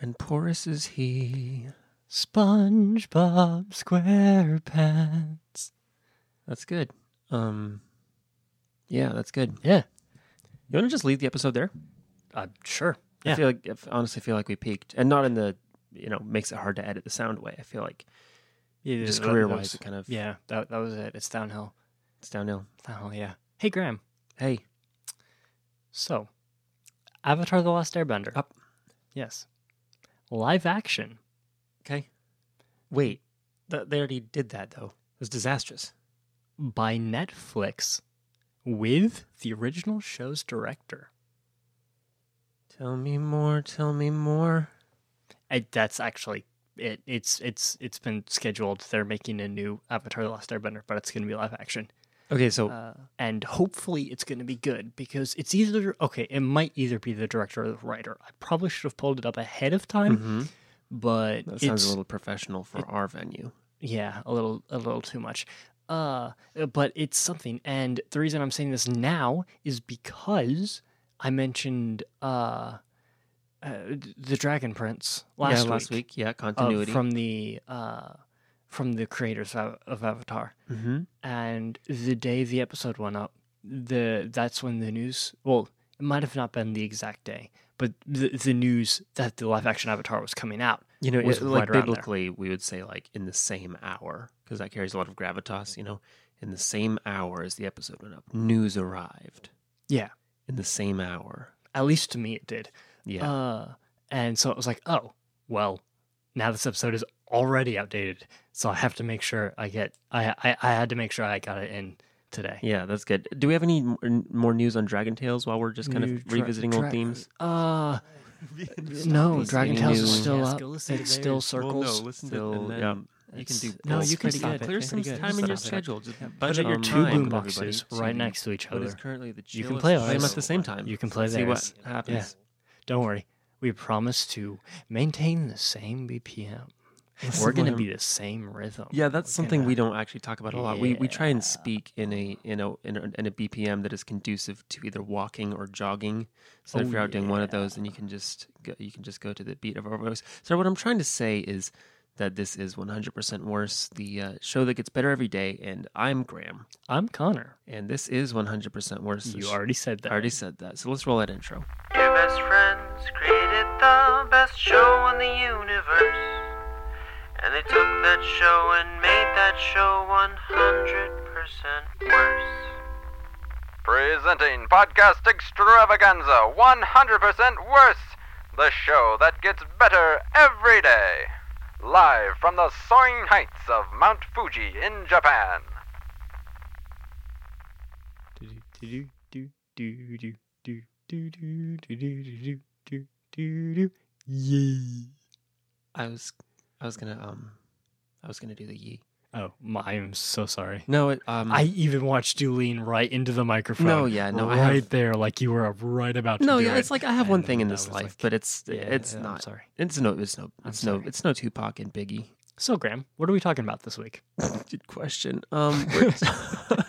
and porous is he. SpongeBob SquarePants. That's good. Um, yeah, that's good. Yeah. You want to just leave the episode there? Uh, sure. I feel like, if, honestly, feel like we peaked, and not in the, you know, makes it hard to edit the sound way. I feel like Yeah, just career wise, it kind of Yeah, that that was it. It's downhill. it's downhill. Downhill. Yeah. Hey, Graham. Hey, So, Avatar: The Last Airbender. Up. Yes. Live action okay. Wait, th- they already did that though. It was disastrous. by Netflix with the original show's director. Tell me more. Tell me more. I, that's actually it. It's it's it's been scheduled. They're making a new Avatar: The Last Airbender, but it's going to be live action. Okay, so uh, and hopefully it's going to be good because it's either okay. It might either be the director or the writer. I probably should have pulled it up ahead of time, mhm. but that sounds a little professional for our venue. yeah, a little a little too much. Uh, but it's something, and the reason I'm saying this now is because I mentioned uh, uh the Dragon Prince last yeah, week. last week. Yeah, uh, continuity. from the uh from the creators of, of Avatar. mm-hmm. and the day the episode went up, the that's when the news. Well, it might have not been the exact day, but the the news that the live action Avatar was coming out. You know, it, like around there. biblically, we would say like in the same hour because that carries a lot of gravitas. You know, in the same hour as the episode went up, news arrived. Yeah, In the same hour. at least to me it did. Yeah. Uh, and so it was like, oh, well, now this episode is already outdated, so I have to make sure I get. I I, I had to make sure I got it in today. yeah, that's good. Do we have any m- more news on Dragon Tales while we're just kind New of dra- revisiting dra- old themes? Uh, no, Dragon listening Tales is still Yes, up. go listen to It still theirs. circles. listen Still, yeah. You can do It's- no, you can stop. good. Clear some good. time in your it. schedule. Just Yeah. Put budget in your two time, boom boxes so right next to each other. currently the You can play time ours. at the same time. You can play them. See what theirs. happens. Don't worry. We promise to maintain the same BPM. This We're going to be the same rhythm. Yeah, that's We're something gonna- we don't actually talk about a lot. We we try and speak in a in a in a, in a BPM that is conducive to either walking or jogging. So if Oh, you're out doing one of those, then you can just go, you can just go to the beat of our voice. So what I'm trying to say is that this is 100% worse, the uh, show that gets better every day. And I'm Graham, I'm Connor. and this is 100% worse. the You sh- already said that. I already said that. So let's roll that intro. Your best friends created the best show in the universe. And they took that show and made that show 100% worse. Presenting Podcast Extravaganza 100% Worse, the show that gets better every day. Live from the soaring heights of Mount Fuji in Japan. Yee. I was I was gonna um I was gonna do the yee. Oh, my, I am so sorry. No, it, um, I even watched you lean right into the microphone. No, yeah, no, I right have- there, like you were right about to no, yeah, it. it's like I have one thing in this life, like, but it's yeah, it's yeah, I'm not. sorry. It's no, it's no, I'm it's no, it's no Tupac and Biggie. So, Graham, what are we talking about this week? Good question. Um, we're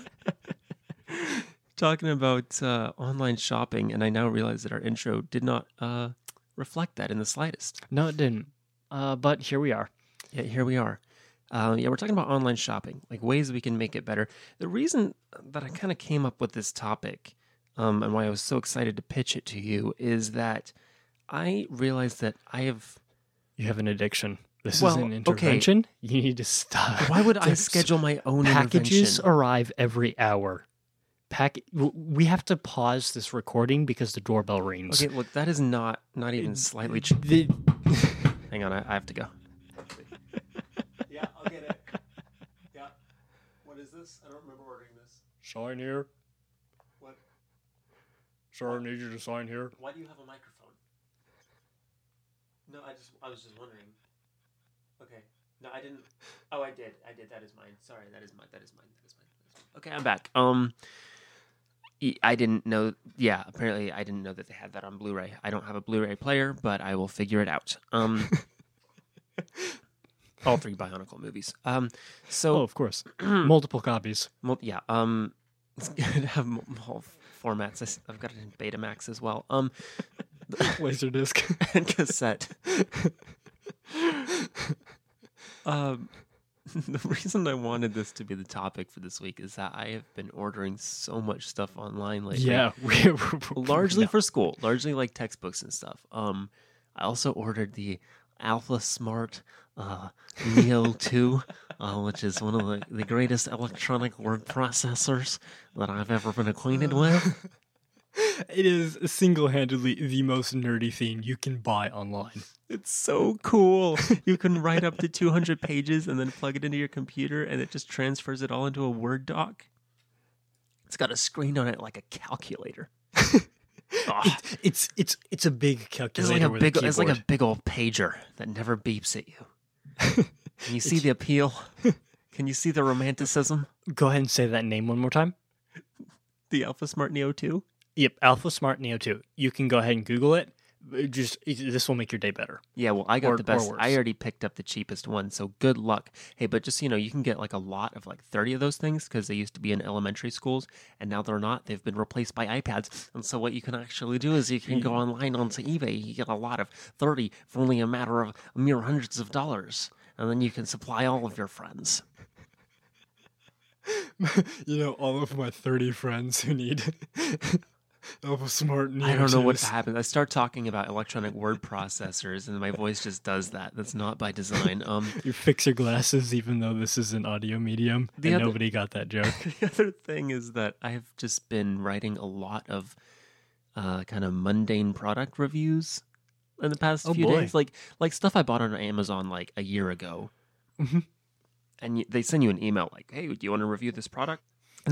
talking about uh, online shopping, and I now realize that our intro did not uh, reflect that in the slightest. No, it didn't. Uh, but here we are. Yeah, here we are. Uh, yeah, we're talking about online shopping, like ways we can make it better. The reason that I kind of came up with this topic, um, and why I was so excited to pitch it to you, is that I realized that I have. You have an addiction. This Well, is an okay. intervention. You need to stop. Why would I schedule my own Packages intervention? arrive every hour. Pack. We have to pause this recording because the doorbell rings. Okay, look, that is not not even slightly. The- Hang on, I, I have to go. Yeah, I'll get it. Yeah. What is this? I don't remember ordering this. sign here. What? Sir, I need you to sign here. Why do you have a microphone? No, I just I was just wondering. Okay. No, I didn't. Oh, I did. I did. That is mine. Sorry, that is mine. That is mine. That is mine. That is mine. Okay, I'm back. Um, y- I didn't know. Yeah, apparently I didn't know that they had that on Blu-ray. I don't have a Blu-ray player, but I will figure it out. Um, all three Bionicle movies. Um, Oh, so of course. Multiple copies. Mul- yeah. Um, it's good to have all formats. I've got it in Betamax as well. Um, Laserdisc. and cassette. Um, the reason I wanted this to be the topic for this week is that I have been ordering so much stuff online lately. yeah, we largely for school, largely like textbooks and stuff. Um, I also ordered the Alpha Smart uh, Neo 2, uh, which is one of the, the greatest electronic word processors that I've ever been acquainted with. It is single-handedly the most nerdy thing you can buy online. It's so cool. You can write up to 200 pages and then plug it into your computer, and it just transfers it all into a Word doc. It's got a screen on it like a calculator. Ah, It's it's it's a big calculator. it's like a big, it's like a big old pager that never beeps at you. Can you see the appeal? Can you see the romanticism? Go ahead and say that name one more time. The Alpha Smart Neo 2. Yep, Alpha Smart Neo 2. You can go ahead and Google it. It Just this will make your day better. Yeah, well, I got Or- the best. I already picked up the cheapest one, so good luck. Hey, but just you know, you can get like a lot of like 30 of those things because they used to be in elementary schools, and now they're not. They've been replaced by iPads. And so what you can actually do is you can go online onto eBay. You get a lot of 30 for only a matter of mere hundreds of dollars, and then you can supply all of your friends. you know, all of my 30 friends who need Alpha Smart Neo I don't know what happens. I start talking about electronic word processors, and my voice just does that. That's not by design. Um, You fix your glasses even though this is an audio medium. And other- nobody got that joke. the other thing is that I have just been writing a lot of uh, kind of mundane product reviews in the past Oh, few boy. days, like like stuff I bought on Amazon like a year ago,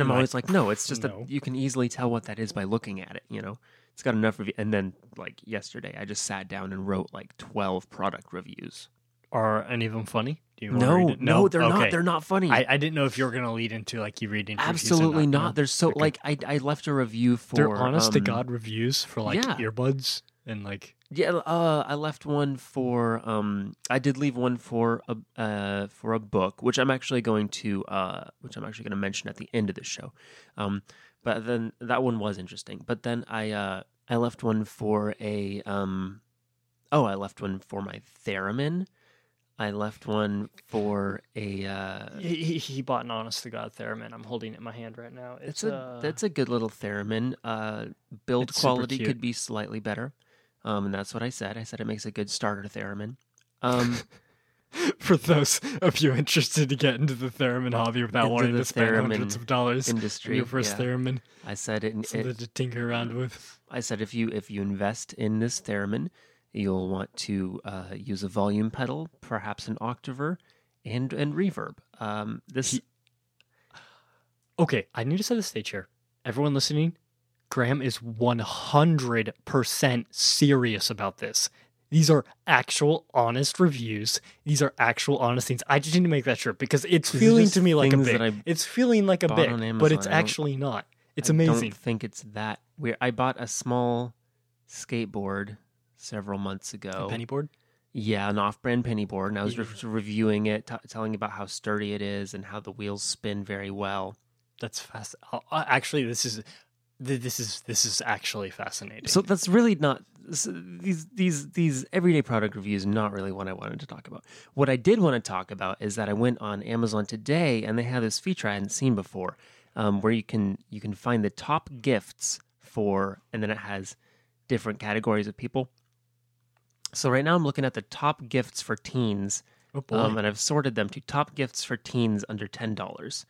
Mhm. No. always like, "No, it's just No. that you can easily tell what that is by looking at it." You know, it's got enough review. And then like yesterday, I just sat down and wrote like 12 product reviews. Are any of them funny? Do you wanna No, no, they're not. They're not funny. I, I didn't know if you were going to lead into like you read into reviews or Absolutely not. not. No? They're so Okay. like I I left a review for They're honest to um, God reviews for like yeah. earbuds and like Yeah, uh, I left one for. Um, I did leave one for a uh, for a book, which I'm actually going to, uh, which I'm actually going to mention at the end of the show. Um, but then that one was interesting. But then I uh, I left one for a. Um, oh, I left one for my theremin. I left one for a. Uh, he, he- bought an honest to God theremin. I'm holding it in my hand right now. it's It's, a uh, that's a good little theremin. Uh, build quality could be slightly better, um, and that's what I said. I said it makes a good starter theremin. Um, for those of you interested to get into the theremin hobby without wanting to spend hundreds of dollars on industry. your first yeah. theremin, I said it, something it. to tinker around with. I said if you if you invest in this theremin, you'll want to uh, use a volume pedal, perhaps an octaver, and and reverb. Um, this He- Okay, I need to set the stage here. Everyone listening, Graham is 100% serious about this. These are actual honest reviews. These are actual honest things. I just need to make that sure because it's These feeling to me like a bit. It's feeling like a bit, but it's Amazon. I don't- actually not. It's I amazing. I don't think it's that weird. I bought a small skateboard several months ago. A Penny board? Yeah, an off-brand penny board, and I was Yeah. re- reviewing it, t- telling about how sturdy it is and how the wheels spin very well. That's fast. uh, uh, Actually, this is th- this is this is actually fascinating. So that's really not s- these these these everyday product reviews. Not really what I wanted to talk about. What I did want to talk about is that I went on Amazon today, and they have this feature I hadn't seen before, um, where you can you can find the top gifts for, and then it has different categories of people. So right now I'm looking at the top gifts for teens, oh um, and I've sorted them to top gifts for teens under ten dollars,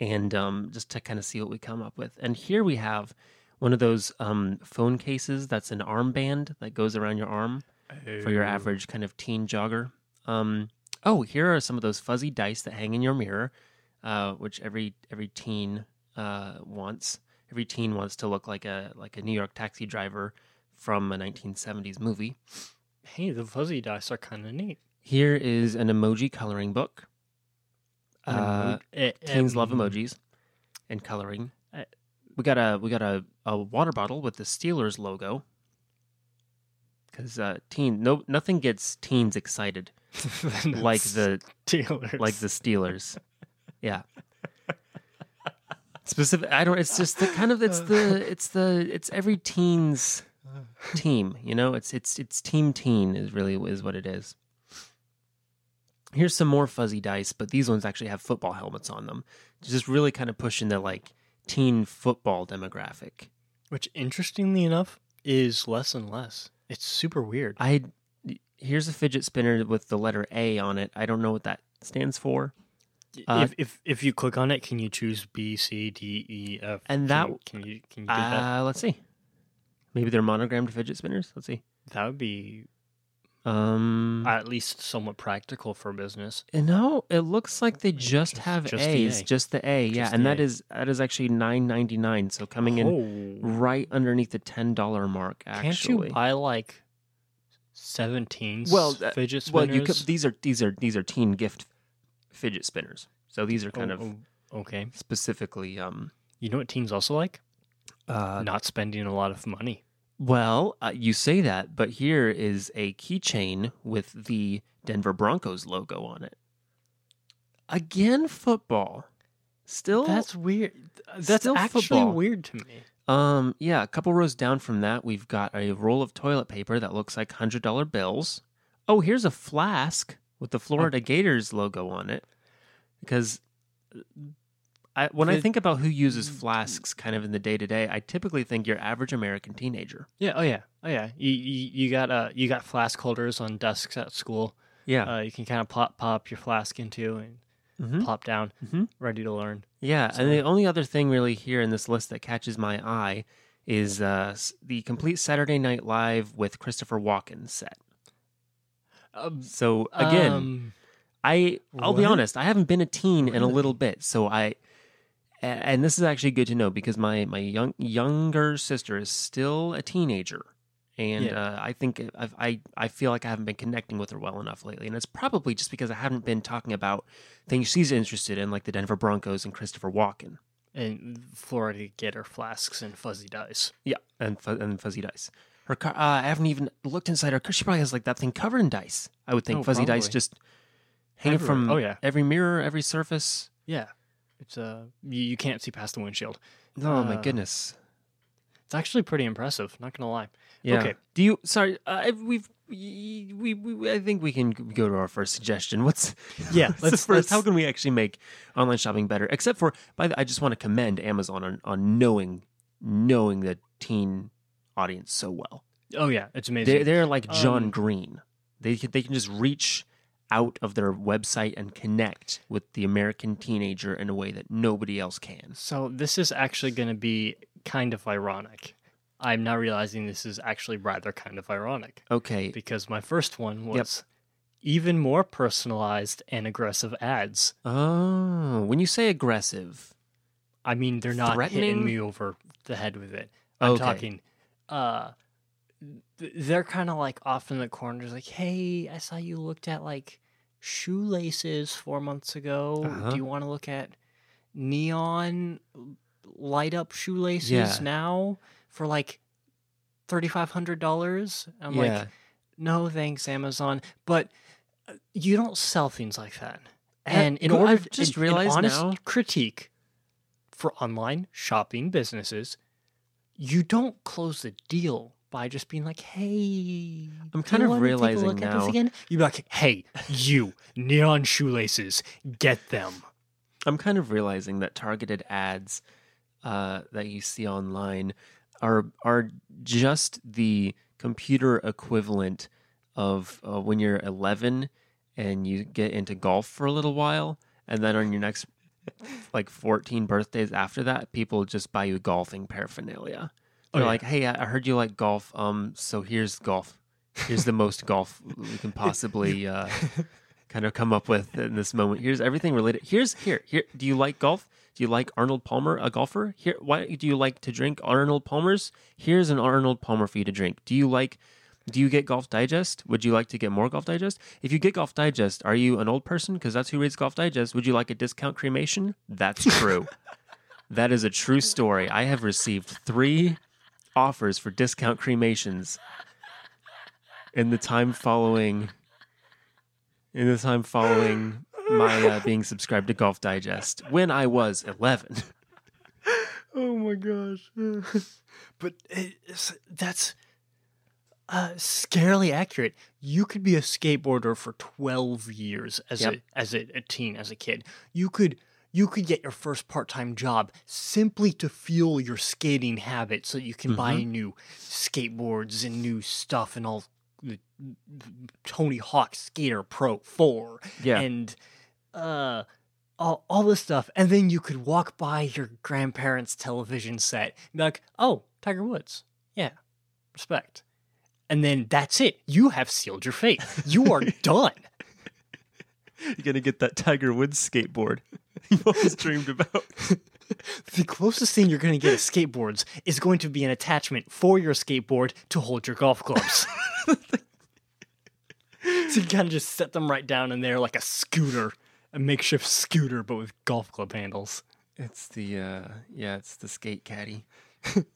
and um, just to kind of see what we come up with. And here we have one of those um, phone cases that's an armband that goes around your arm for your Oh. average kind of teen jogger. Um, oh, here are some of those fuzzy dice that hang in your mirror, uh, which every every teen uh, wants. Every teen wants to look like a like a New York taxi driver from a 1970s movie. Hey, the fuzzy dice are kind of neat. Here is an emoji coloring book. Uh, emo- eh, teens love emojis and coloring. Uh, We got a we got a, a water bottle with the Steelers logo. Because uh, teen no nothing gets teens excited like the Steelers. like the Steelers. Yeah. Specific. I don't. It's just the kind of. It's the. It's the. It's every teen's team. You know, it's it's it's team teen is really is what it is. Here's some more fuzzy dice, but these ones actually have football helmets on them. Just really kind of pushing the like teen football demographic. Which, interestingly enough, is less and less. It's super weird. I here's a fidget spinner with the letter A on it. I don't know what that stands for. Uh, if, if if you click on it, can you choose B, C, D, E, F? And Can that- you- can you can you do that? Uh, let's see. Maybe they're monogrammed fidget spinners. Let's see. That would be Um, at least somewhat practical for business. no, it looks like they just, Just- have just the A's, A. just the A. Yeah, Just and the that A. is that is actually nine ninety nine. So coming in oh, right underneath the ten dollar mark. Actually, can't you buy like seventeen Well, that- fidget spinners? well, you could, these are these are these are teen gift fidget spinners. So these are kind Oh, of oh, okay. specifically um You know what teens also like? uh Not spending a lot of money. Well, uh, you say that, but here is a keychain with the Denver Broncos logo on it. Again, football. Still, That's weird. That's still actually football. weird to me. Um, yeah, a couple rows down from that, we've got a roll of toilet paper that looks like hundred dollar bills. Oh, here's a flask with the Florida Gators logo on it. Because I, when I think about who uses flasks, kind of in the day to day, I typically think your average American teenager. Yeah. Oh yeah. Oh yeah. You you, you got uh you got flask holders on desks at school. Yeah, Uh, you can kind of pop pop your flask into and Mhm. plop down, Mhm. ready to learn. yeah. So- And the only other thing really here in this list that catches my eye is uh, the complete Saturday Night Live with Christopher Walken set. Um, So again. um, I I'll be honest, I haven't been a teen in a little bit, so I and this is actually good to know because my my young younger sister is still a teenager, and Yeah. uh, I think I've, I I feel like I haven't been connecting with her well enough lately, and it's probably just because I haven't been talking about things she's interested in, like the Denver Broncos and Christopher Walken. and Florida Gator flasks and fuzzy dice. Yeah, and fu- and fuzzy dice. Her car, uh, I haven't even looked inside her car. She probably has like that thing covered in dice. I would think Oh, fuzzy dice just hanging Everywhere. from Oh, yeah. every mirror, every surface. Yeah, it's uh you, you can't see past the windshield. Oh my Uh, goodness. It's actually pretty impressive. Not gonna lie. Yeah. Okay. Do you? Sorry, uh, we've we, we we I think we can go to our first suggestion. What's Yeah, what's the let's- 1st let's- How can we actually make online shopping better? Except for, by the, I just want to commend Amazon on on knowing knowing the teen audience so well. Oh yeah, it's amazing. They're they're like John Um, Green. They can, they can just reach out of their website and connect with the American teenager in a way that nobody else can. So this is actually going to be kind of ironic. I'm now realizing this is actually rather kind of ironic Okay. because my first one was even more personalized and aggressive ads. Oh, when you say aggressive, I mean, they're not Threatening? hitting me over the head with it. I'm Okay. talking. Uh, they're kind of like off in the corners, like, "Hey, I saw you looked at like shoelaces four months ago. Uh-huh. Do you want to look at neon light up shoelaces Yeah. now for like thirty five hundred dollars?" I'm yeah. like, "No, thanks, Amazon." But uh, you don't sell things like that. And in order, I've just an- realized an honest now- critique for online shopping businesses, you don't close the deal by just being like, "Hey, I'm kind of wanna realizing take a look at now- this again." You be like, "Hey, you neon shoelaces, get them." I'm kind of realizing that targeted ads uh, that you see online are are just the computer equivalent of uh, when you're 11 and you get into golf for a little while, and then on your next like 14 birthdays after that, people just buy you golfing paraphernalia. Oh, yeah. like, "Hey, I I heard you like golf. Um, so here's golf. Here's the most golf we can possibly uh, kind of come up with in this moment. Here's everything related. Here's here here. Do you like golf? Do you like Arnold Palmer, a golfer? Here, why do you like to drink Arnold Palmers? Here's an Arnold Palmer for you to drink. Do you like? Do you get Golf Digest? Would you like to get more Golf Digest? If you get Golf Digest, are you an old person? Because that's who reads Golf Digest. Would you like a discount cremation? That's true. that is a true story. I have received three offers for discount cremations in the time following in the time following my uh, being subscribed to Golf Digest when I was 11. Oh my gosh! but it's, that's uh, scarily accurate. You could be a skateboarder for 12 years as Yep. a as a, a teen, as a kid. You could you could get your first part-time job simply to fuel your skating habit so you can buy new skateboards and new stuff and all the Tony Hawk Skater Pro 4 Yeah. and uh all, all this stuff. And then you could walk by your grandparents television set and be like oh tiger woods. Yeah respect. And then that's it. You have sealed your fate. You are done. You're gonna get that Tiger Woods skateboard you've always dreamed about. the closest thing you're going to get to skateboards is going to be an attachment for your skateboard to hold your golf clubs so you kind of just set them right down in there like a scooter a makeshift scooter but with golf club handles It's the uh yeah, it's the skate caddy.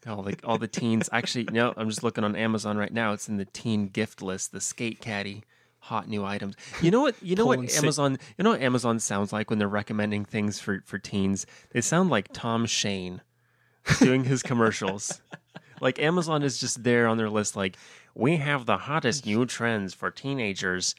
all the all the teens actually no, I'm just looking on Amazon right now. It's in the teen gift list, the skate caddy. Hot new items. You know what? You know what Amazon. You know what Amazon sounds like when they're recommending things for for teens. They sound like Tom Shane doing his commercials. like Amazon is just there on their list. Like we have the hottest new trends for teenagers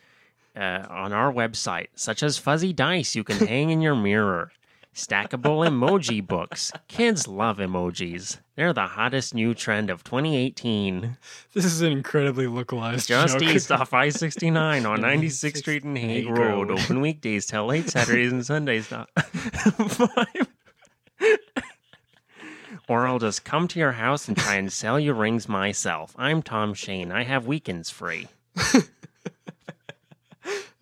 uh, on our website, such as fuzzy dice you can hang in your mirror, stackable emoji books. Kids love emojis. They're the hottest new trend of 2018. this is an incredibly localized Just joke. east off I 69 on 96th Street and Hague Road. Road. Open weekdays till late Saturdays and Sundays. Not five. or I'll just come to your house and try and sell you rings myself. I'm Tom Shane. I have weekends free.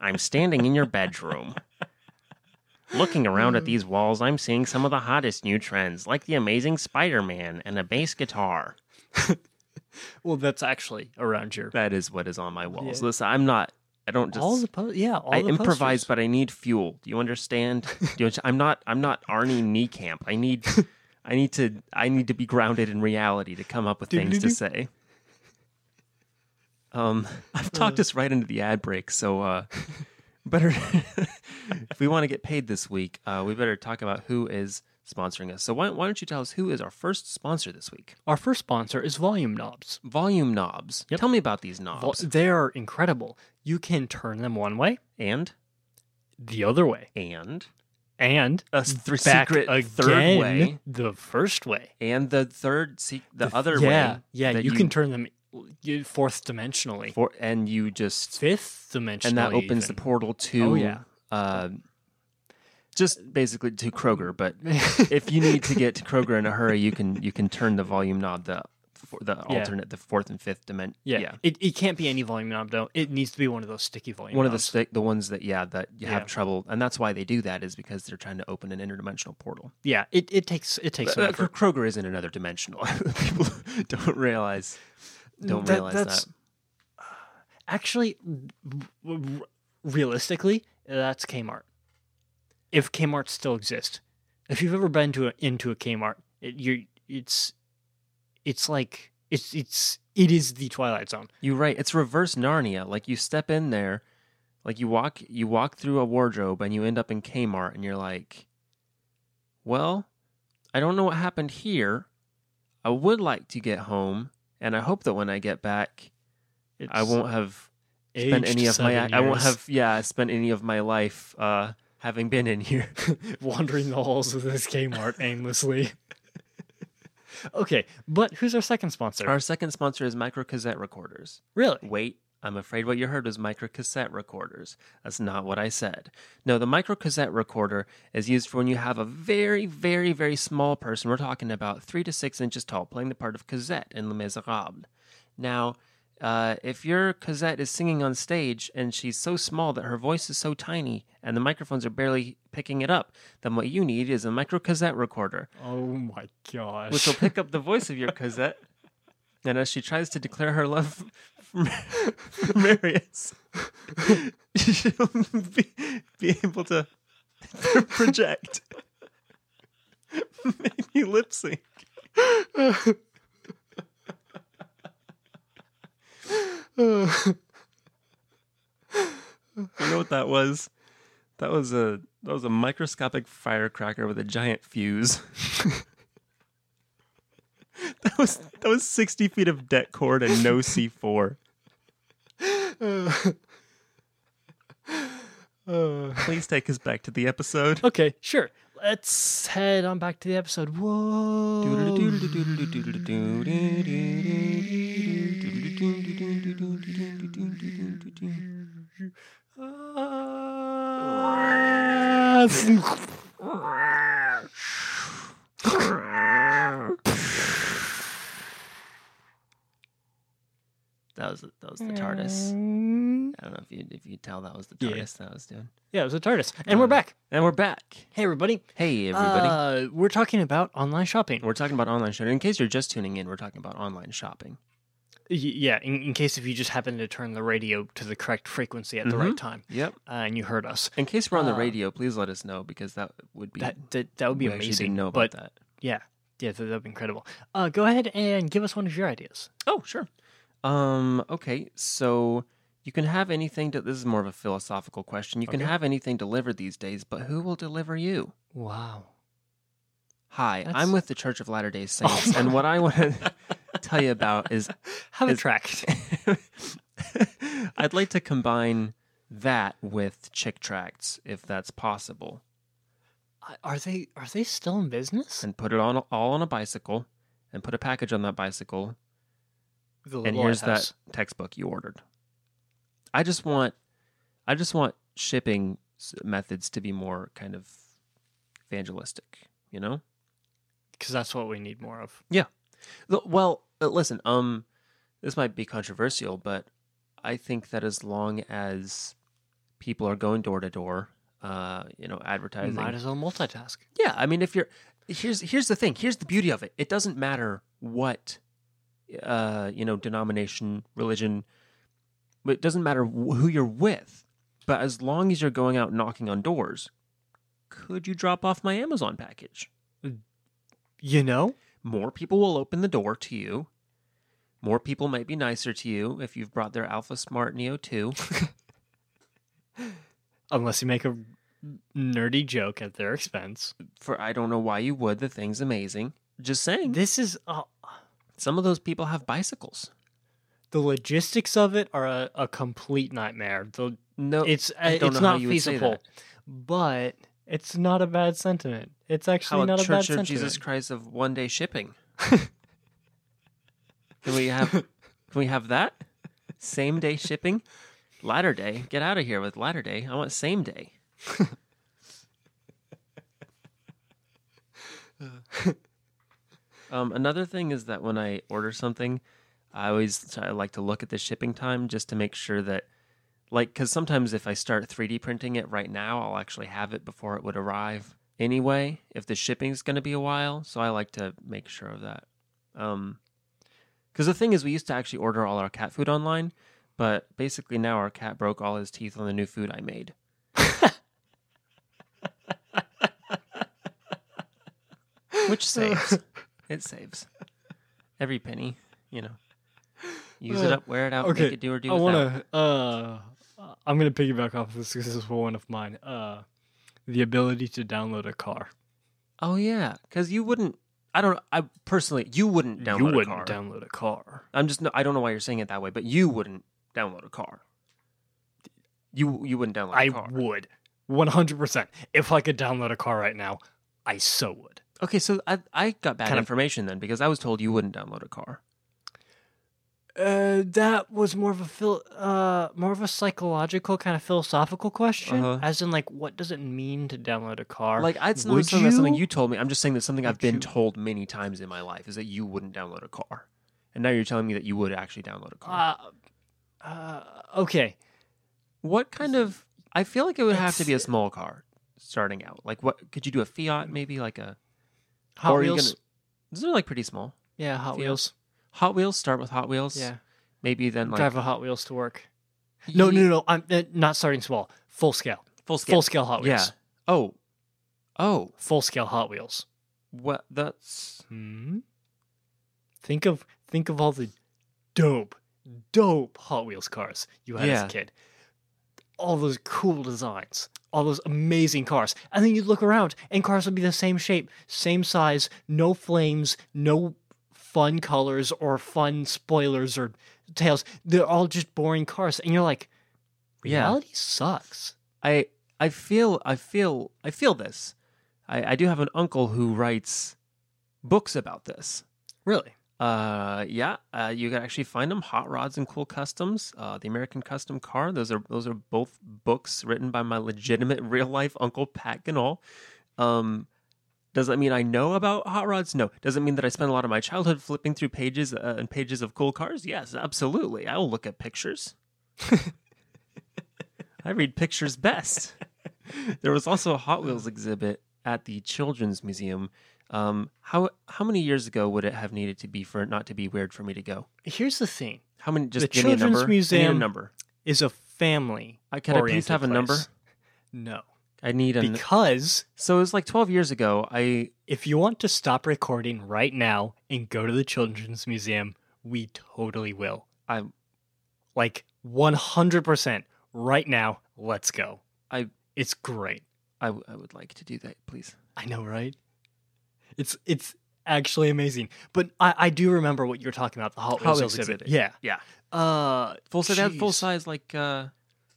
I'm standing in your bedroom. Looking around at these walls, I'm seeing some of the hottest new trends, like the amazing Spider Man and a bass guitar. well that's actually around your That is what is on my walls. Yeah. Listen, I'm not. I don't just. all the po- yeah all I the improvise, posters. but I need fuel. Do you understand? Do you? I'm not. I'm not Arnie Niekamp. I need. I need to. I need to be grounded in reality to come up with things to say. Um, I've talked us right into the ad break, so uh, better. if we want to get paid this week, uh, we better talk about who is sponsoring us. So why, why don't you tell us who is our first sponsor this week? our first sponsor is volume knobs Volume knobs. Yep. Tell me about these Vol- knobs. they are incredible you can turn them one way and the other way and and a th- secret again third way. the first way and the third se- the, other yeah way yeah that you, can turn them you- fourth dimensionally for and you just fifth dimensionally and that opens even. the portal to Oh, yeah. uh, just basically to Kroger but if you need to get to Kroger in a hurry you can you can turn the volume knob the for the Yeah. alternate the fourth and fifth dimension yeah, yeah It, it can't be any volume knob though it needs to be one of those sticky volume one of the stick the ones that yeah that you Yeah. have trouble and that's why they do that is because they're trying to open an interdimensional portal yeah it, it takes it takes some Uh. Kroger isn't another dimensional people don't realize don't That- realize that's- that actually r- r- realistically that's kmart if kmart still exists if you've ever been to a, into a kmart it, you're it's it's like it's it's it is the twilight zone You're right. It's reverse Narnia. Like you step in there, like you walk you walk through a wardrobe and you end up in Kmart and you're like, "Well, I don't know what happened here. I would like to get home, and I hope that when I get back, it's I won't have spent any of my seven I won't have yeah, spent any of my life uh having been in here." wandering the halls of this kmart aimlessly okay but who's our second sponsor Our second sponsor is Micro Cassette Recorders. really Wait, I'm afraid what you heard was micro cassette recorders. That's not what I said. No, the micro cassette recorder is used for when you have a very, very, very small person. We're talking about three to six inches tall, playing the part of Cosette in Les Miserables. Now, uh, if your Cosette is singing on stage and she's so small that her voice is so tiny and the microphones are barely picking it up, then what you need is a micro cassette recorder oh my gosh which will pick up the voice of your Cosette. And as she tries to declare her love Marius, she'll be, be able to project. Maybe lip sync. You know what that was? That was a that was a microscopic firecracker with a giant fuse. that was that was sixty feet of det cord and no C four. Uh, uh. Please take us back to the episode. Okay, sure. Let's head on back to the episode. Whoa. That was that was the TARDIS. I don't know if you if you tell that was the Yeah. TARDIS that I was doing. Yeah, it was a TARDIS. And we're back. And we're back. Hey, everybody. Hey everybody. Uh, we're talking about online shopping. we're talking about online shopping. In case you're just tuning in, we're talking about online shopping. Y- yeah, in, in case if you just happen to turn the radio to the correct frequency at the right Mhm. time Yep. uh, and you heard us, In case we're on the Uh, radio, please let us know because that would be that that, that would be we actually amazing. Didn't know about but that. yeah, yeah, that would be incredible. Uh, go ahead and give us one of your ideas. Oh, sure. Um, okay, so you can have anything to this is more of a philosophical question. You can Okay. have anything delivered these days, but who will deliver you? Wow. Hi, That's- I'm with the Church of Latter day Saints, and what I want to tell you about is Have a Is- tract. I'd like to combine that with chick tracts, if that's possible, Are they are they still in business? and put it on all on a bicycle, and put a package on that bicycle, and here's lighthouse. that textbook you ordered. I just want, I just want shipping methods to be more kind of evangelistic, you know. because that's what we need more of. Yeah. Well, uh, listen, um, this might be controversial, but I think that as long as people are going door to door, uh, you know, advertising, Might as well multitask. yeah, I mean, if you're here's here's the thing, here's the beauty of it. It doesn't matter what, uh, you know, denomination, religion, it doesn't matter who you're with. But as long as you're going out knocking on doors, could you drop off my Amazon package? You know, more people will open the door to you. More people might be nicer to you if you've brought their Alpha Smart Neo 2. unless you make a nerdy joke at their expense. For I don't know why you would. The thing's amazing. Just saying. This is Some of those people have bicycles. the logistics of it are a, a complete nightmare. The No, it's uh, it's not you would say feasible, but it's not a bad sentiment. It's actually how not a a bad Church of sentiment. Jesus Christ of one day shipping. can we have? Can we have that? Same day shipping. Latter day. Get out of here with latter day. I want same day. um, another thing is that when I order something, I always I like to look at the shipping time just to make sure that, like, because sometimes if I start 3D printing it right now, I'll actually have it before it would arrive anyway. If the shipping's going to be a while, so I like to make sure of that. Um, because the thing is, we used to actually order all our cat food online, but basically now our cat broke all his teeth on the new food I made. Which saves. it saves. Every penny, you know. Use it Uh, up, wear it out, okay, make it do or do I without. want to. Uh, I'm gonna piggyback off of this because this is one of mine. Uh, the ability to download a car. Oh yeah, because you wouldn't. I don't. I personally, you wouldn't download you a wouldn't car. download a car. I'm just. No, I don't know why you're saying it that way, but you wouldn't download a car. You you wouldn't download a I car. I would, 100. percent If I could download a car right now, I so would. Okay, so I I got bad Kind of- information then because I was told you wouldn't download a car. Uh, that was more of a phil- uh, more of a psychological kind of philosophical question, Uh-huh. as in like, what does it mean to download a car? Like I, it's not Would something, that's something you? you told me. I'm just saying that something I've Would been you? told many times in my life is that you wouldn't download a car, and now you're telling me that you would actually download a car. uh, uh, okay. what kind of? I feel like it would have to be a small car starting out. Like what? Could you do a Fiat maybe? Like a Hot or are you Wheels. gonna- These are like pretty small. Yeah, Hot. Wheels. Hot Wheels start with Hot Wheels. Yeah, Maybe then like drive a Hot Wheels to work. No, no, Ye- no. I'm uh, not starting small. Full scale. full scale. Full scale Hot Wheels. Yeah. Oh. Oh. Full scale Hot Wheels. What? That's Hmm. Think of think of all the dope, dope Hot Wheels cars you had as a kid. All those cool designs, all those amazing cars, and then you'd look around, and cars would be the same shape, same size, no flames, no fun colors or fun spoilers or tails. They're all just boring cars, and you're like, Yeah. reality sucks. I I feel I feel I feel this. I, I do have an uncle who writes books about this. Really? Uh, yeah, uh, you can actually find them. Hot Rods and Cool Customs, uh, the American Custom Car. Those are those are both books written by my legitimate real life uncle Pat Ganahl. Um, does that mean I know about hot rods? No. Does it mean that I spent a lot of my childhood flipping through pages uh, and pages of cool cars? Yes, absolutely. I will look at pictures. I read pictures best. There was also a Hot Wheels exhibit at the Children's Museum. Um, how how many years ago would it have needed to be for it not to be weird for me to go? Here's the thing: How many? Just The give me a Children's number. I need a Museum- number. is a family. I can I please have a number? No, I need a. because so it was like twelve years ago. I if you want to stop recording right now and go to the Children's Museum, we totally will. I'm Like 100% right now, let's go. I- it's great. I, w- I would like to do that, please. I know, right? It's it's actually amazing. But I, I do remember what you were talking about, the Hot Hot Wheels exhibit. Yeah. Yeah. Uh Full size. Had full size like uh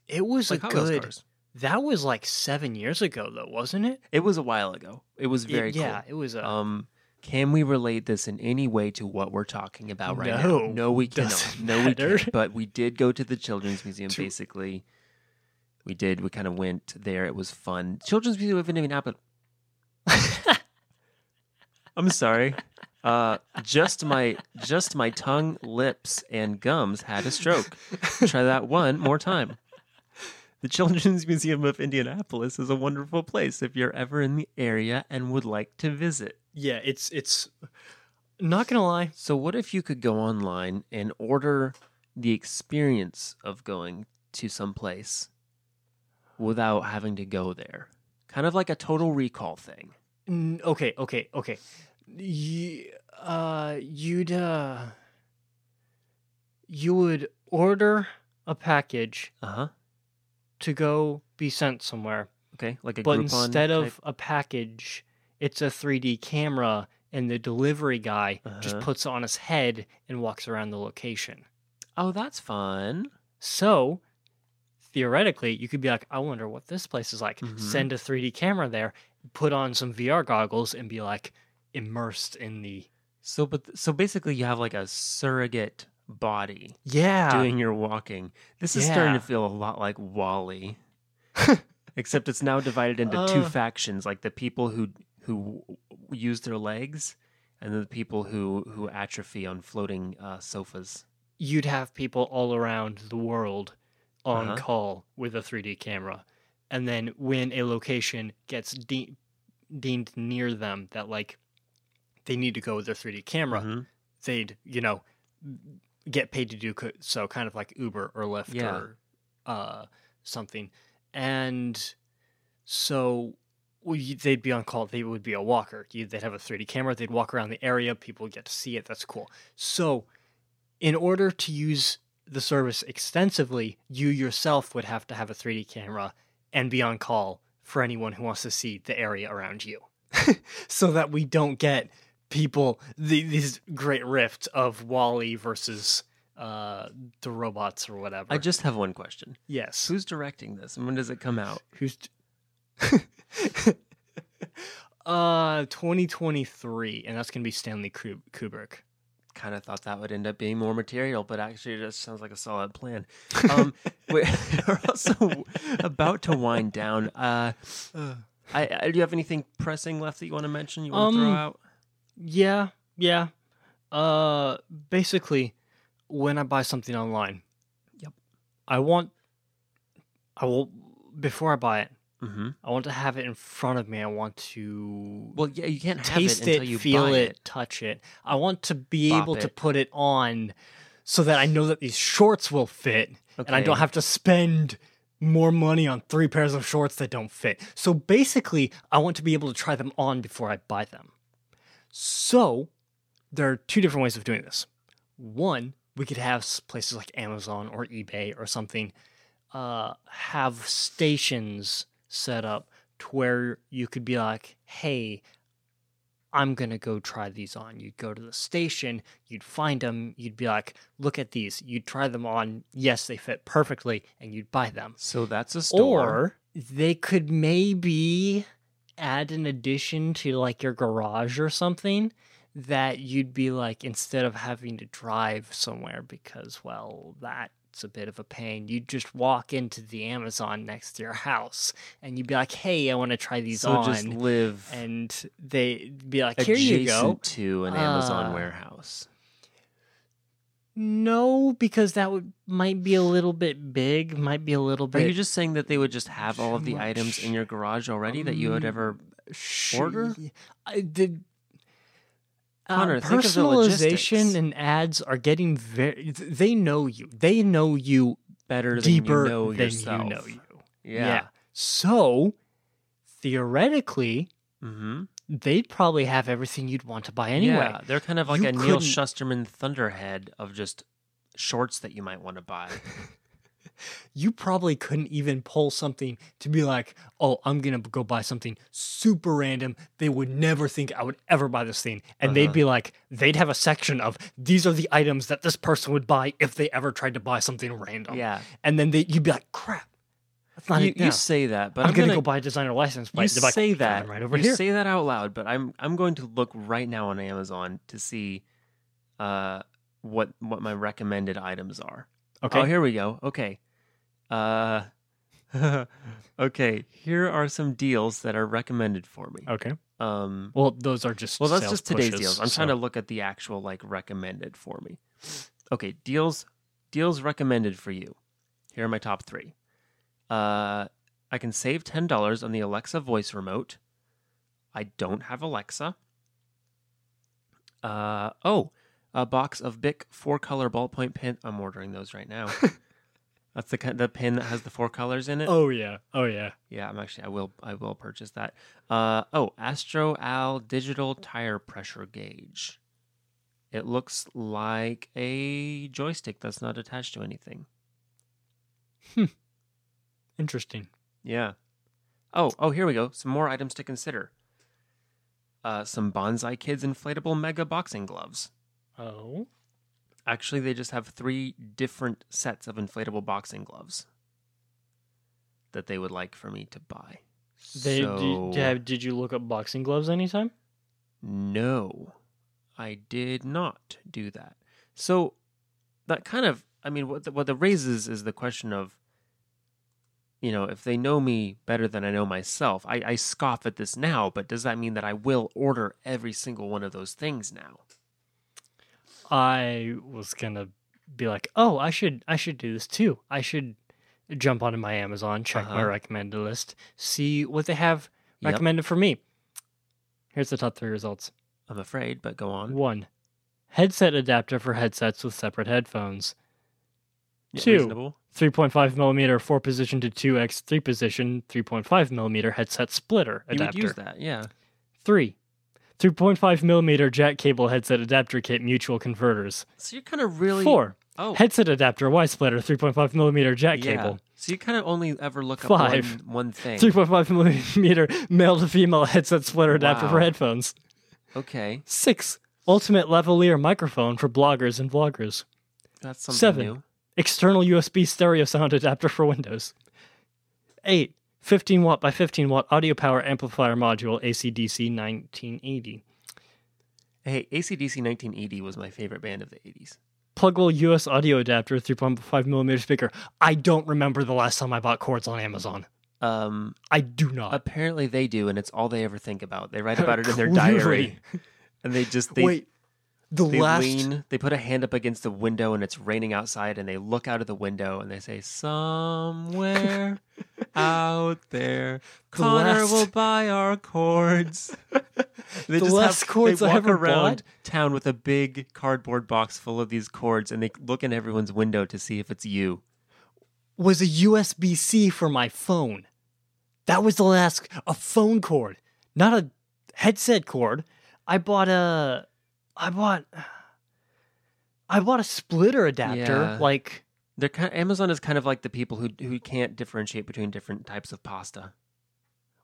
It was like a good. That was like 7 years ago though, wasn't it? It was a while ago. It was very It- yeah, cool. it was a Um, can we relate this in any way to what we're talking about right No, now? No, we cannot. No, we can't. But we did go to the Children's Museum. To- basically, we did. We kind of went there. It was fun. Children's Museum of Indianapolis. I'm sorry. Uh, just my just my tongue, lips, and gums had a stroke. Try that one more time. The Children's Museum of Indianapolis is a wonderful place if you're ever in the area and would like to visit. Yeah, it's it's not going to lie. So, what if you could go online and order the experience of going to some place without having to go there? Kind of like a total recall thing. Okay, okay, okay. You, uh, you'd uh, you would order a package Uh huh. to go be sent somewhere, Okay, like a but Groupon instead type- of a package, it's a 3D camera, and the delivery guy just Uh-huh. puts it on his head and walks around the location. oh, that's fun. So theoretically, you could be like, I wonder what this place is like. Mhm. Send a 3D camera there, put on some VR goggles, and be like immersed in the So, but so basically, you have like a surrogate body yeah. doing your walking. This is starting to feel a lot like WALL-E, except it's now divided into two Uh. factions: like the people who who use their legs, and the people who who atrophy on floating uh, sofas. You'd have people all around the world on Uh-huh. call with a 3D camera, and then when a location gets de- deemed near them that like they need to go with their 3D camera, Mhm. they'd you know get paid to do so kind of like uber or lyft Yeah. or uh, something and so well, they'd be on call they would be a walker you, they'd have a 3d camera they'd walk around the area people would get to see it that's cool so in order to use the service extensively you yourself would have to have a 3d camera and be on call for anyone who wants to see the area around you so that we don't get people the, these great rifts of WALL-E versus uh, the robots or whatever. I just have one question: yes. Who's directing this, and when does it come out? Who's uh 2023 and that's going to be Stanley Kubrick. Kind of thought that would end up being more material, but actually, it just sounds like a solid plan. Um, we- we're also about to wind down. Uh, I, I, do you have anything pressing left that you want to mention? You want to throw Um, out? Yeah, yeah. Uh basically when I buy something online. Yep. I want I will before I buy it, Mm-hmm. I want to have it in front of me. I want to Well, yeah, you can't taste it it, until you feel buy it, touch it. I want to be Bop able to put it on so that I know that these shorts will fit and I don't have to spend more money on three pairs of shorts that don't fit. So basically, I want to be able to try them on before I buy them. So there are two different ways of doing this. One, we could have places like Amazon or eBay or something uh, have stations set up to where you could be like, hey, I'm going to go try these on. You'd go to the station, you'd find them, you'd be like, look at these. You'd try them on. Yes, they fit perfectly, and you'd buy them. So that's a store. Or they could maybe add an addition to like your garage or something that you'd be like, instead of having to drive somewhere because, well, that's a bit of a pain, you'd just walk into the Amazon next to your house and you'd be like, hey, I want to try these so on. just live and they'd be like, here you go. to an Amazon Uh, warehouse. No, because that would might be a little bit big, might be a little bit. Are you just saying that they would just have all of the too items in your garage already that you would Um, ever order? I did. Of the personalization and ads are getting very. They know you. They know you better than deeper you know than yourself? you know you. Yeah. So theoretically, Mm-hmm. they'd probably have everything you'd want to buy anyway. Yeah, they're kind of like You a Neal couldn't- Shusterman Thunderhead of just shorts that you might want to buy. you probably couldn't even pull something to be like, oh, I'm gonna go buy something super random. They would never think I would ever buy this thing, and they'd Uh-huh. be like, they'd have a section of these are the items that this person would buy if they ever tried to buy something random. yeah, and then they, you'd be like, crap, that's not you, it. you yeah. say that, but I'm, I'm, gonna, go buy a designer license plate. You like, say that right over you here. say that out loud, but I'm I'm going to look right now on Amazon to see uh what what my recommended items are. okay, Oh, here we go. Okay. Uh okay, here are some deals that are recommended for me. okay. Um Well, those are just well, that's just today's pushes, deals. I'm so- trying to look at the actual like recommended for me. Okay, deals deals recommended for you. Here are my top 3. Uh I can save $10 on the Alexa voice remote. I don't have Alexa. Uh oh, a box of Bic four color ballpoint pen. I'm ordering those right now. That's the the pen that has the four colors in it. Oh yeah, oh yeah. Yeah, I'm actually I will I will purchase that. Uh oh, Astro Al digital tire pressure gauge. It looks like a joystick that's not attached to anything. Hmm. Interesting. Yeah. Oh, oh, here we go. Some more items to consider. Uh some Bonsai Kids inflatable mega boxing gloves. Oh, Actually, they just have three different sets of inflatable boxing gloves that they would like for me to buy. they so... did, did you look up boxing gloves anytime? No, I did not do that. So that kind of, I mean, what the, what that raises is the question of, you know, if they know me better than I know myself, I, I scoff at this now, but does that mean that I will order every single one of those things now? I was gonna be like, oh, I should I should do this too. I should jump onto my Amazon, check my Uh-huh. recommended list, see what they have Yep. recommended for me. Here's the top three results. I'm afraid, but go on. One, headset adapter for headsets with separate headphones. Yeah, Two. Reasonable. 3.5 millimeter four position to 2x three position 3.5 millimeter headset splitter adapter. You would use that, yeah. Three, 3.5 millimeter jack cable headset adapter kit mutual converters. So you're kind of really Four, Oh, headset adapter Y splitter 3.5 millimeter jack yeah. cable. So you kind of only ever look up Five. one, one thing. 3.5 millimeter male to female headset splitter adapter for headphones. Okay, Six, ultimate lavalier microphone for bloggers and vloggers. that's something Seven. new. External USB stereo sound adapter for Windows. 8. 15 watt by 15 watt audio power amplifier module ACDC 1980. Hey, ACDC 1980 was my favorite band of the 80s. Plugable US audio adapter 3.5 millimeter speaker. I don't remember the last time I bought cords on Amazon. Um, I do not. apparently they do, and it's all they ever think about. They write about it in their diary, and they just they Wait, the they last lean, they put a hand up against the window, and it's raining outside, and they look out of the window and they say, "Somewhere out there, The Connor last- will buy our cords." They The just last have, cords they I walk ever around bought- town with a big cardboard box full of these cords, and they look in everyone's window to see if it's you. was a USB C for my phone. That was the last a phone cord, not a headset cord. I bought a I bought I bought a splitter adapter Yeah. like They're kind Amazon is kind of like the people who who can't differentiate between different types of pasta.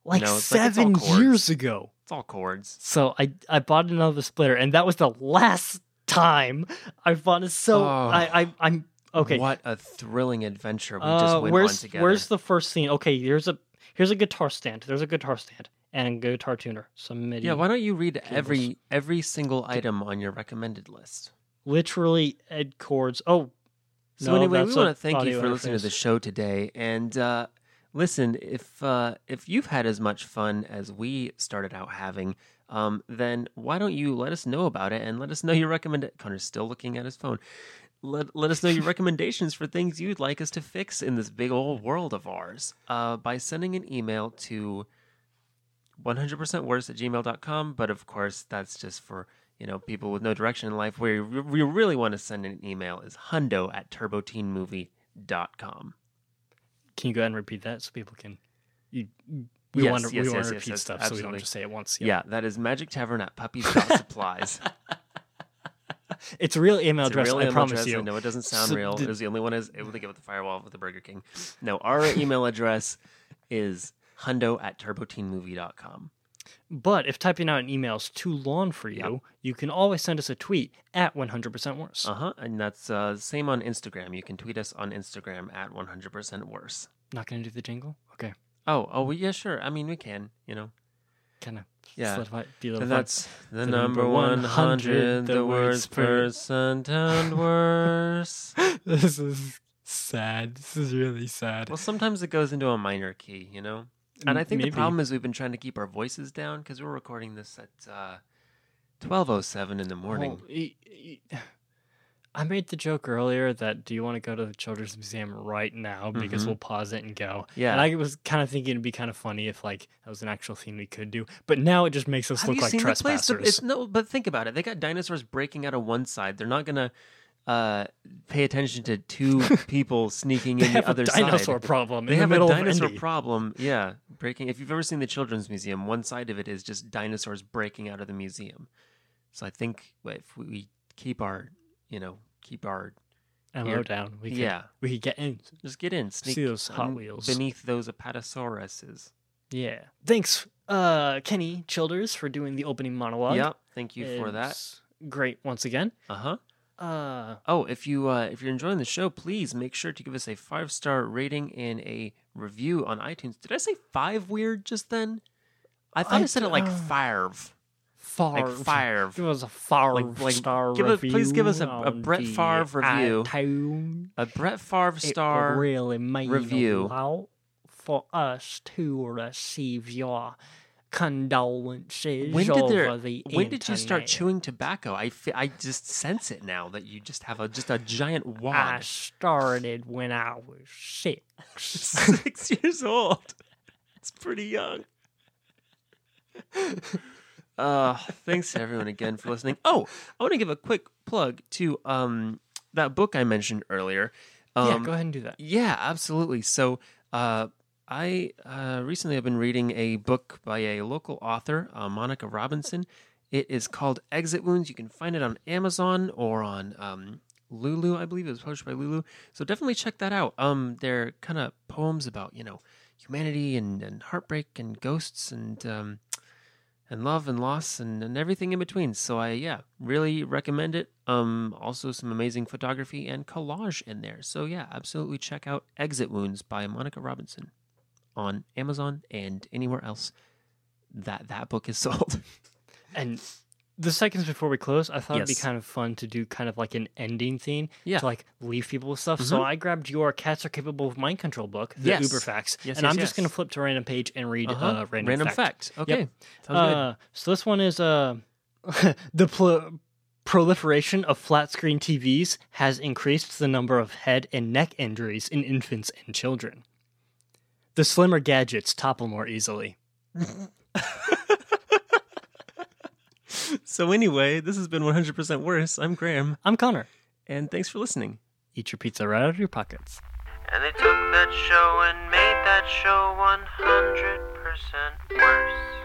like like it's all seven chords. years ago. It's all cords. So I I bought another splitter, and that was the last time I bought it. So Oh. I, I I'm okay. What a thrilling adventure we just Uh, went where's on together. where's the first scene? Okay, here's a here's a guitar stand. There's a guitar stand and guitar tuner. Some MIDI. Yeah, why don't you read every cables. every single item on your recommended list? literally ed chords. Oh, So no, anyway, we want to thank you for listening to the show today. And uh, listen, if uh, if you've had as much fun as we started out having, um, then why don't you let us know about it and let us know your recommend. Connor's still looking at his phone. Let, let us know your recommendations for things you'd like us to fix in this big old world of ours uh, by sending an email to 100% worse at gmail.com. But of course, that's just for you know people with no direction in life. Where you we really want to send an email is hundo at turboteenmovie.com. Can you go ahead and repeat that so people can? You, we Yes, want to yes, we want yes, to yes, repeat yes, stuff so we absolutely. don't just say it once. Yeah. that is Magic Tavern at Puppies Supplies. it's a real email It's address. real I email promise address. you. I know it doesn't sound So real. did- it was the only one I was able to get with the firewall with the Burger King. No, our email address is hundo at turboteenmovie.com. But if typing out an email is too long for you, Yep. you can always send us a tweet at 100% worse. Uh huh. And that's uh, same on Instagram. You can tweet us on Instagram at 100% worse. Not going to do the jingle? Okay. Oh, oh, well, yeah, sure. I mean, we can, you know. Kind of Yeah. solidify, be a little And that's the, The number number 100, 100, the the words words per- percent and worse. this is sad. This is really sad. well, sometimes it goes into a minor key, you know? And I think Maybe. the problem is we've been trying to keep our voices down because we're recording this at uh, 12.07 in the morning. E- e- I made the joke earlier that do you want to go to the Children's Museum right now because Mhm. we'll pause it and go. Yeah. And I was kind of thinking it'd be kind of funny if like that was an actual thing we could do. But now it just makes us Have look you like seen the place? trespassers. It's no, but think about it. They got dinosaurs breaking out of one side. They're not gonna uh, pay attention to two people sneaking in the other a dinosaur side. problem They have the a dinosaur problem. Yeah, breaking. If you've ever seen the Children's Museum, one side of it is just dinosaurs breaking out of the museum. So I think if we keep our, you know, keep our, and Here. down. We could, yeah, we could get in. just get in, sneak See those Hot Wheels. beneath those apatosauruses. Yeah. Thanks, uh, Kenny Childers, for doing the opening monologue. Yep. Thank you for that. Great once again. Uh huh. Uh, Oh, if you uh, if you're enjoying the show, please make sure to give us a five star rating and a review on iTunes. Did I say five weird just then? I thought I, I said it like five, Favre. like five. Give us a Favre Like- like, star give us- please give us a- a Brett Favre review. iTunes. A Brett Favre star. would really mean review. for us to receive your condolences When did there? over the When did you start chewing tobacco? I I just sense it now that you just have a just a giant wad. I started when I was six. Six years old. It's pretty young. Uh, thanks to everyone again for listening. Oh, I want to give a quick plug to um that book I mentioned earlier. Um, yeah, go ahead and do that. Yeah, absolutely. So, uh, I uh, recently have been reading a book by a local author, uh, Monica Robinson. It is called Exit Wounds. You can find it on Amazon or on um, Lulu, I believe it was published by Lulu. So definitely check that out. Um, they're kind of poems about you know humanity and, and heartbreak and ghosts and um, and love and loss and, and everything in between. So I yeah really recommend it. Um, also some amazing photography and collage in there. So yeah, absolutely check out Exit Wounds by Monica Robinson on Amazon and anywhere else that that book is sold. And the seconds before we close, I thought it'd be kind of fun to do kind of like an ending theme Yeah. to like leave people with stuff. So Mhm. I grabbed your Cats Are Capable of Mind Control book, the Yes. Uber Facts, Yes, and yes, I'm just going to flip to a random page and read Uh-huh. uh, random, fact. Okay. Sounds Uh, so this one is uh, the pl- proliferation of flat screen TVs has increased the number of head and neck injuries in infants and children. The slimmer gadgets topple more easily. So anyway, this has been 100% worse. I'm Graham, I'm Connor. and thanks for listening. Eat your pizza right out of your pockets. And they took that show and made that show 100% worse.